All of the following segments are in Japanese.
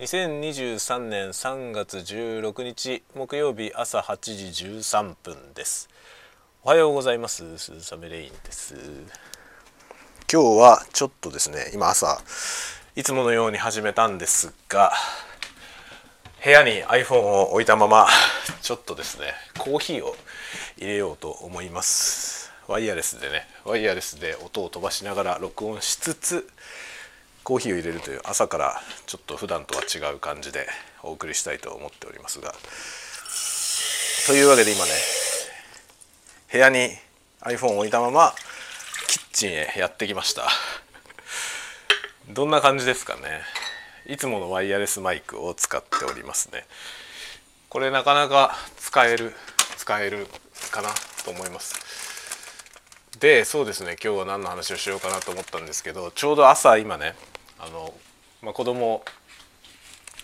2023年3月16日木曜日朝8時13分です。おはようございます。鈴雨レインです。今日はちょっとですね今朝いつものように始めたんですが部屋に iPhone を置いたままちょっとですねコーヒーを入れようと思います。ワイヤレスでねワイヤレスで音を飛ばしながら録音しつつコーヒーを入れるという朝からちょっと普段とは違う感じでお送りしたいと思っておりますが。というわけで今ね部屋に iPhone を置いたままキッチンへやってきました。どんな感じですかね。いつものワイヤレスマイクを使っておりますね。これなかなか使える使えるかなと思います。でそうですね。今日は何の話をしようかなと思ったんですけどちょうど朝今ねあの、まあ、子供を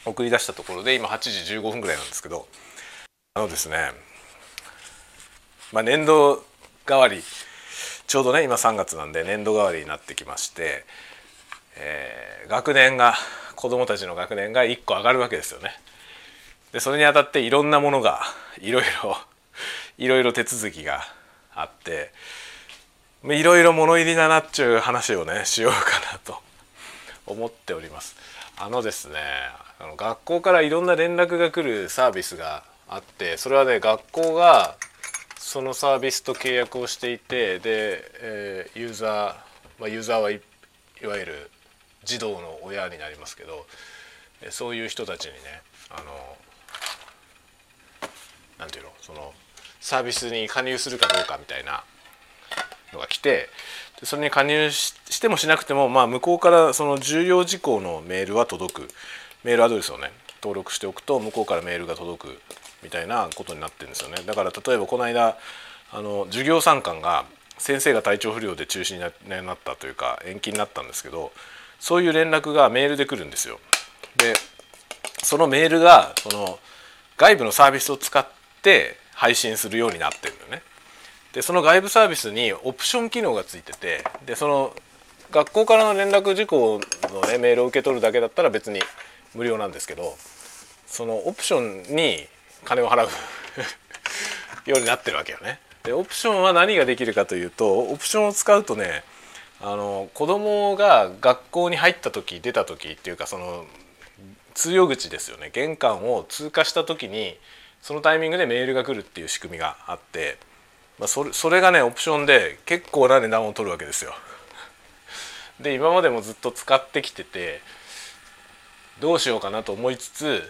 送り出したところで今8時15分ぐらいなんですけどあのですねまあ、年度代わりちょうどね今3月なんで年度代わりになってきまして、えー、学年が子どもたちの学年が1個上がるわけですよね。でそれにあたっていろんなものがいろいろいろいろ手続きがあっていろいろ物入りだなっちゅう話をねしようかなと思っております。あのですねあの学校からいろんな連絡が来るサービスがあってそれはね学校がそのサービスと契約をしていてで、えー、ユーザー、まあ、ユーザーはいわゆる児童の親になりますけどそういう人たちにねあのなんていうのそのサービスに加入するかどうかみたいなのが来てそれに加入してもしなくても、まあ、向こうからその重要事項のメールは届くメールアドレスをね登録しておくと向こうからメールが届くみたいなことになってるんですよねだから例えばこの間あの授業参観が先生が体調不良で中止になったというか延期になったんですけどそういう連絡がメールで来るんですよ。でそのメールがその外部のサービスを使って配信するようになってるのね。でその外部サービスにオプション機能がついててでその学校からの連絡事項の、ね、メールを受け取るだけだったら別に無料なんですけどそのオプションに金を払う ようになってるわけよね。でオプションは何ができるかというとオプションを使うとねあの子供が学校に入った時出た時っていうかその通用口ですよね玄関を通過した時にそのタイミングでメールが来るっていう仕組みがあって、まあ、それそれがねオプションで結構な値段を取るわけですよ。で今までもずっと使ってきててどうしようかなと思いつつ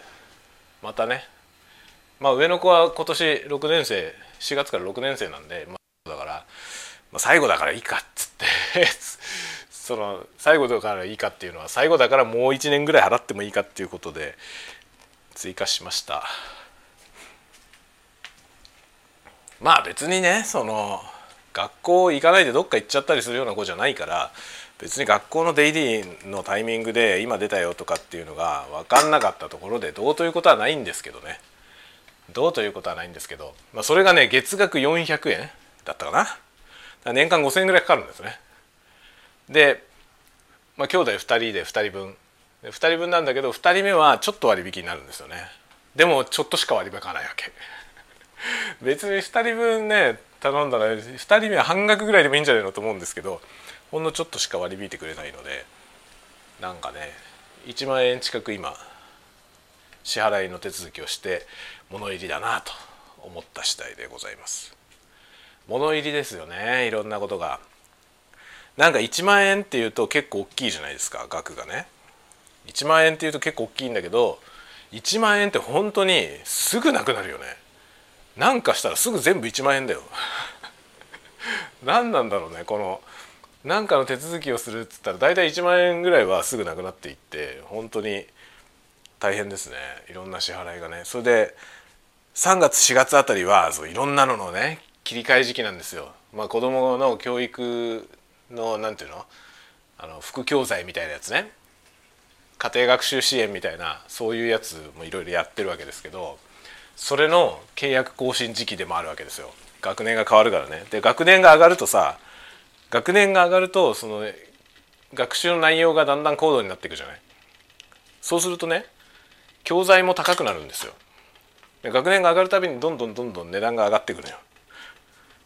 またねまあ上の子は今年6年生4月から6年生なんで、まあ、だから、まあ、最後だからいいかっつって その最後だからいいかっていうのは最後だからもう1年ぐらい払ってもいいかっていうことで追加しましたまあ別にねその学校行かないでどっか行っちゃったりするような子じゃないから別に学校のデイリーのタイミングで今出たよとかっていうのが分かんなかったところでどうということはないんですけどね。どうということはないんですけど、まあ、それがね月額400円だったかな。年間5000円ぐらいかかるんですね。で、まあ、兄弟2人で2人分。2人分なんだけど2人目はちょっと割引になるんですよね。でもちょっとしか割引かないわけ。別に2人分ね頼んだら2人目は半額ぐらいでもいいんじゃないのと思うんですけどほんのちょっとしか割り引いてくれないのでなんかね1万円近く今支払いの手続きをして物入りだなと思った次第でございます。物入りですよねいろんなことが。なんか1万円っていうと結構大きいじゃないですか額がね。1万円っていうと結構大きいんだけど1万円って本当にすぐなくなるよね。なんかしたらすぐ全部1万円だよ。何なんだろうねこの何かの手続きをするっつったら大体1万円ぐらいはすぐなくなっていって本当に大変ですね。いろんな支払いがね。それで3月4月あたりはそういろんなののね切り替え時期なんですよ。まあ、子どもの教育の何ていうの？あの副教材みたいなやつね。家庭学習支援みたいなそういうやつもいろいろやってるわけですけどそれの契約更新時期でもあるわけですよ。学年が変わるからね。で学年が上がるとさ学年が上がるとその学習の内容がだんだん高度になっていくじゃない。そうするとね教材も高くなるんですよ学年が上がるたびにどんどんどんどん値段が上がってくるよ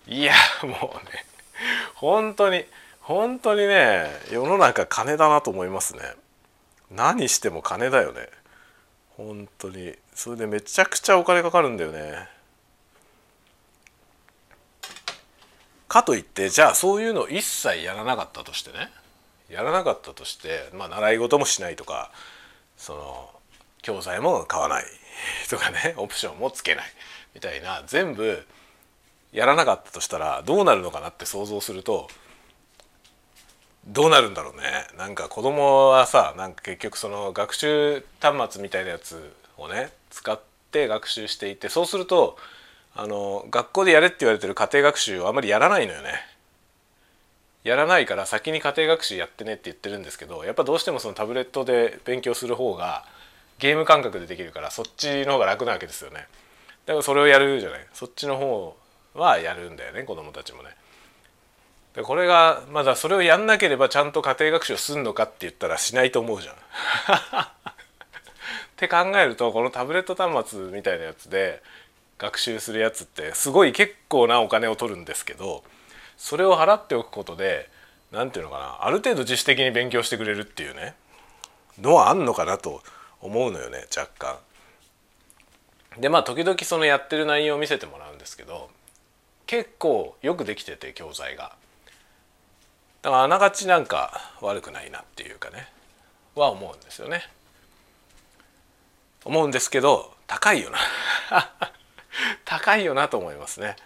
いやもうね本当に本当にね世の中金だなと思いますね何しても金だよね本当にそれでめちゃくちゃお金かかるんだよね。かといってじゃあそういうの一切やらなかったとしてね。やらなかったとしてまあ習い事もしないとかその教材も買わない。とかねオプションもつけない。みたいな全部やらなかったとしたらどうなるのかなって想像するとどうなるんだろうね。なんか子供はさなんか結局その学習端末みたいなやつをね使って学習していてそうするとあの学校でやれって言われてる家庭学習をあまりやらないのよね。やらないから先に家庭学習やってねって言ってるんですけどやっぱどうしてもそのタブレットで勉強する方がゲーム感覚でできるからそっちの方が楽なわけですよね。だからそれをやるじゃないそっちの方はやるんだよね子供たちもね。でこれがまだそれをやんなければちゃんと家庭学習をすんのかって言ったらしないと思うじゃん。って考えるとこのタブレット端末みたいなやつで学習するやつってすごい結構なお金を取るんですけどそれを払っておくことで何て言うのかなある程度自主的に勉強してくれるっていうねのはあんのかなと思うのよね若干。でまあ時々そのやってる内容を見せてもらうんですけど結構よくできてて教材が。だからあながちなんか悪くないなっていうかねは思うんですよね。思うんですけど高いよな。高いよなと思いますね。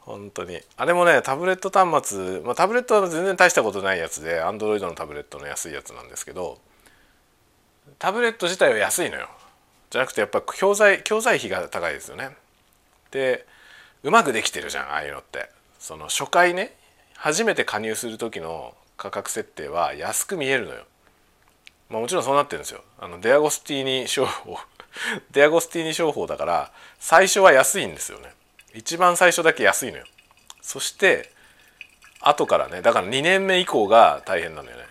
本当に。あれもねタブレット端末、まあ、タブレットは全然大したことないやつで Android のタブレットの安いやつなんですけどタブレット自体は安いのよ。じゃなくてやっぱ教材教材費が高いですよね。でうまくできてるじゃんああいうのって。その初回ね初めて加入する時の価格設定は安く見えるのよ。まあ、もちろんそうなってるんですよ。あのデアゴスティーニ商法 デアゴスティーニ商法だから最初は安いんですよね。一番最初だけ安いのよ。そして後からねだから2年目以降が大変なのよね。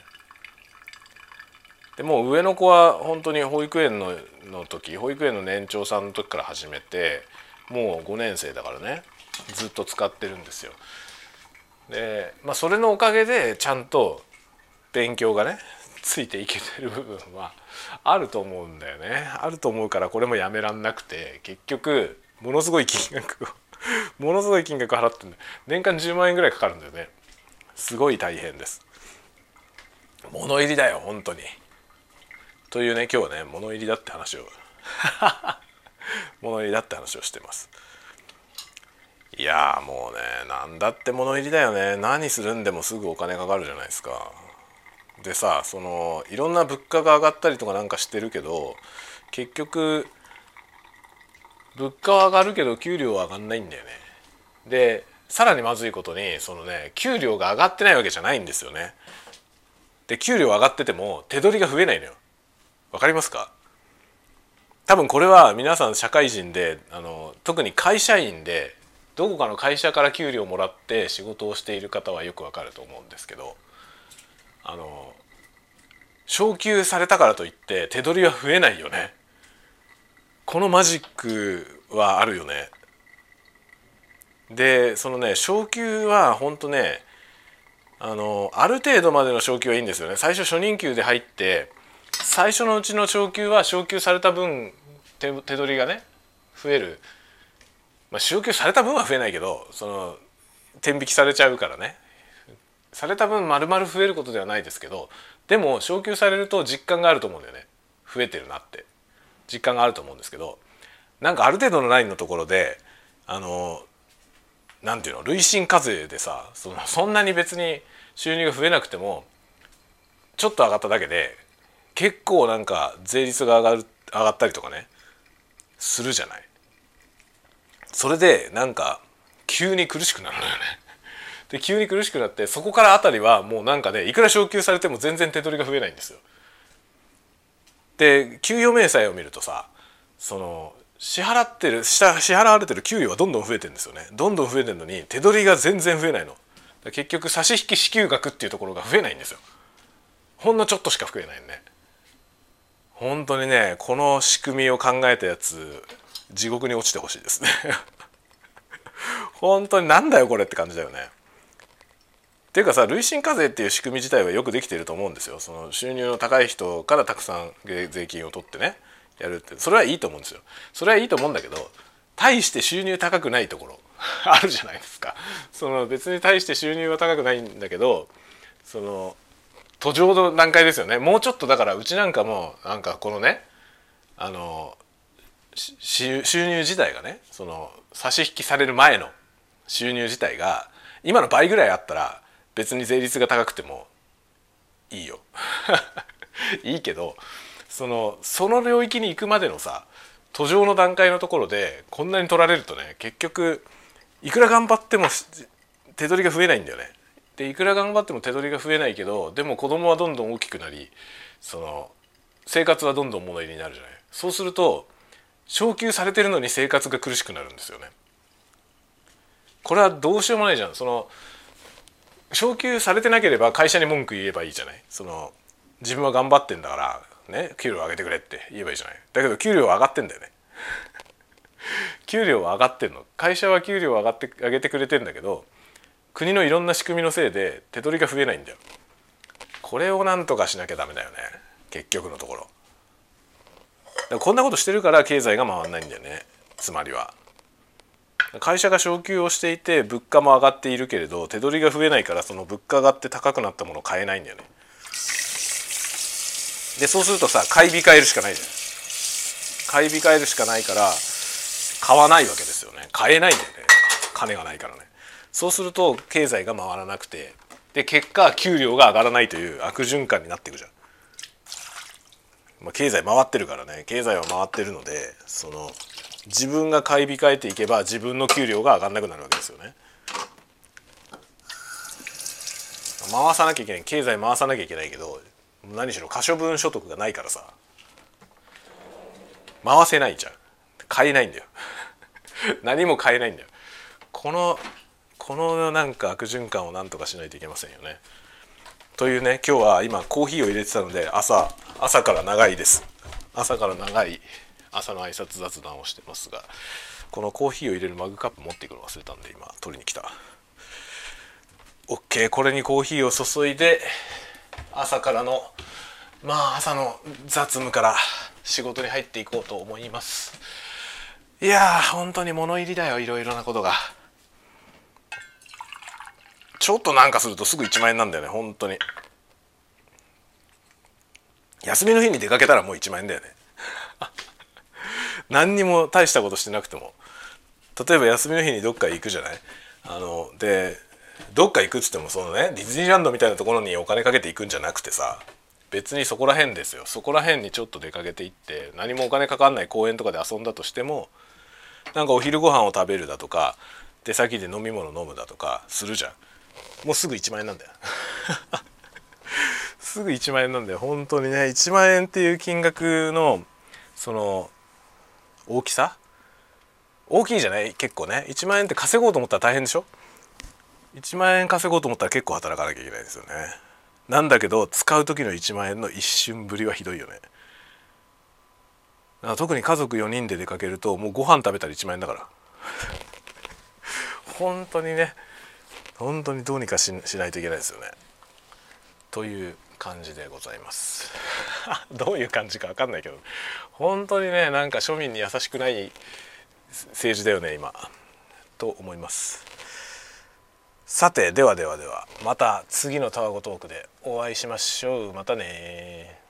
でもう上の子は本当に保育園のの時保育園の年長さんの時から始めてもう5年生だからねずっと使ってるんですよ。で、まあ、それのおかげでちゃんと勉強がねついていけてる部分はあると思うんだよね。あると思うからこれもやめらんなくて結局ものすごい金額を ものすごい金額払ってる年間10万円ぐらいかかるんだよね。すごい大変です。物入りだよ本当に。というね今日はね物入りだって話を。物入りだって話をしてます。いやもうね何だって物入りだよね。何するんでもすぐお金かかるじゃないですか。でさそのいろんな物価が上がったりとかなんかしてるけど結局物価は上がるけど給料は上がんないんだよね。でさらにまずいことにそのね給料が上がってないわけじゃないんですよね。で給料上がってても手取りが増えないのよ。わかりますか？多分これは皆さん社会人であの特に会社員でどこかの会社から給料をもらって仕事をしている方はよくわかると思うんですけどあの昇給されたからといって手取りは増えないよね。このマジックはあるよね。でそのね昇給は本当ねあのある程度までの昇給はいいんですよね。最初初任給で入って最初のうちの昇給は昇給された分手取りがね増える。まあ、昇給された分は増えないけどその天引きされちゃうからね。された分丸々増えることではないですけどでも昇給されると実感があると思うんだよね増えてるなって実感があると思うんですけどなんかある程度のラインのところであのなんていうの累進課税でさそのそんなに別に収入が増えなくてもちょっと上がっただけで結構なんか税率が上がる上がったりとかねするじゃない。それでなんか急に苦しくなるのよね。で急に苦しくなってそこからあたりはもうなんかねいくら昇給されても全然手取りが増えないんですよ。で給与明細を見るとさその支払ってる支払われてる給与はどんどん増えてるんですよね。どんどん増えてるのに手取りが全然増えないの。結局差し引き支給額っていうところが増えないんですよ。ほんのちょっとしか増えないね本当にねこの仕組みを考えたやつ地獄に落ちてほしいですね。本当になんだよこれって感じだよね。っていうかさ累進課税っていう仕組み自体はよくできてると思うんですよ。その収入の高い人からたくさん税金を取ってねやるってそれはいいと思うんですよ。それはいいと思うんだけど大して収入高くないところ あるじゃないですか。その別に大して収入は高くないんだけどその途上の段階ですよね。もうちょっとだからうちなんかもなんかこのねあの収入自体がねその差し引きされる前の収入自体が今の倍ぐらいあったら別に税率が高くてもいいよ いいけどそのその領域に行くまでのさ途上の段階のところでこんなに取られるとね結局いくら頑張っても手取りが増えないんだよね。でいくら頑張っても手取りが増えないけどでも子供はどんどん大きくなりその生活はどんどん物入りになるじゃないそうすると昇給されてるのに生活が苦しくなるんですよね。これはどうしようもないじゃんその昇給されてなければ会社に文句言えばいいじゃない？その自分は頑張ってんだからね給料上げてくれって言えばいいじゃない？だけど給料は上がってんだよね。給料は上がってんの。会社は給料を上がって上げてくれてんだけど国のいろんな仕組みのせいで手取りが増えないんだよ。これをなんとかしなきゃダメだよね。結局のところ。こんなことしてるから経済が回んないんだよね。つまりは。会社が昇給をしていて物価も上がっているけれど手取りが増えないからその物価上がって高くなったものを買えないんだよね。でそうするとさ買い控えるしかないじゃん。買い控えるしかないから買わないわけですよね。買えないんだよね。金がないからね。そうすると経済が回らなくてで結果給料が上がらないという悪循環になっていくじゃん、まあ、経済回ってるからね。経済は回ってるのでその自分が買い控えていけば自分の給料が上がんなくなるわけですよね。回さなきゃいけない。経済回さなきゃいけないけど何しろ可処分所得がないからさ。回せないじゃん。買えないんだよ。何も買えないんだよ。このこのなんか悪循環をなんとかしないといけませんよね。というね今日は今コーヒーを入れてたので朝朝から長いです。朝から長い。朝の挨拶雑談をしてますがこのコーヒーを入れるマグカップ持っていくの忘れたんで今取りに来た。OK これにコーヒーを注いで朝からのまあ朝の雑務から仕事に入っていこうと思います。いやー本当に物入りだよいろいろなことが。ちょっとなんかするとすぐ1万円なんだよね本当に。休みの日に出かけたらもう1万円だよね。何にも大したことしてなくても。例えば休みの日にどっか行くじゃない？あのでどっか行くっつってもそのねディズニーランドみたいなところにお金かけて行くんじゃなくてさ別にそこら辺ですよ。そこら辺にちょっと出かけて行って何もお金かかんない公園とかで遊んだとしてもなんかお昼ご飯を食べるだとか出先で飲み物飲むだとかするじゃん。もうすぐ1万円なんだよ。すぐ1万円なんだよ。本当にね1万円っていう金額のその大きさ？大きいじゃない？結構ね。1万円って稼ごうと思ったら大変でしょ？1万円稼ごうと思ったら結構働かなきゃいけないですよね。なんだけど使う時の1万円の一瞬ぶりはひどいよね。特に家族4人で出かけるともうご飯食べたら1万円だから。本当にね。本当にどうにかしないといけないですよね。という感じでございます。どういう感じか分かんないけど。本当にねなんか庶民に優しくない政治だよね今。と思います。さてではではではまた次のタワゴトークでお会いしましょう。またね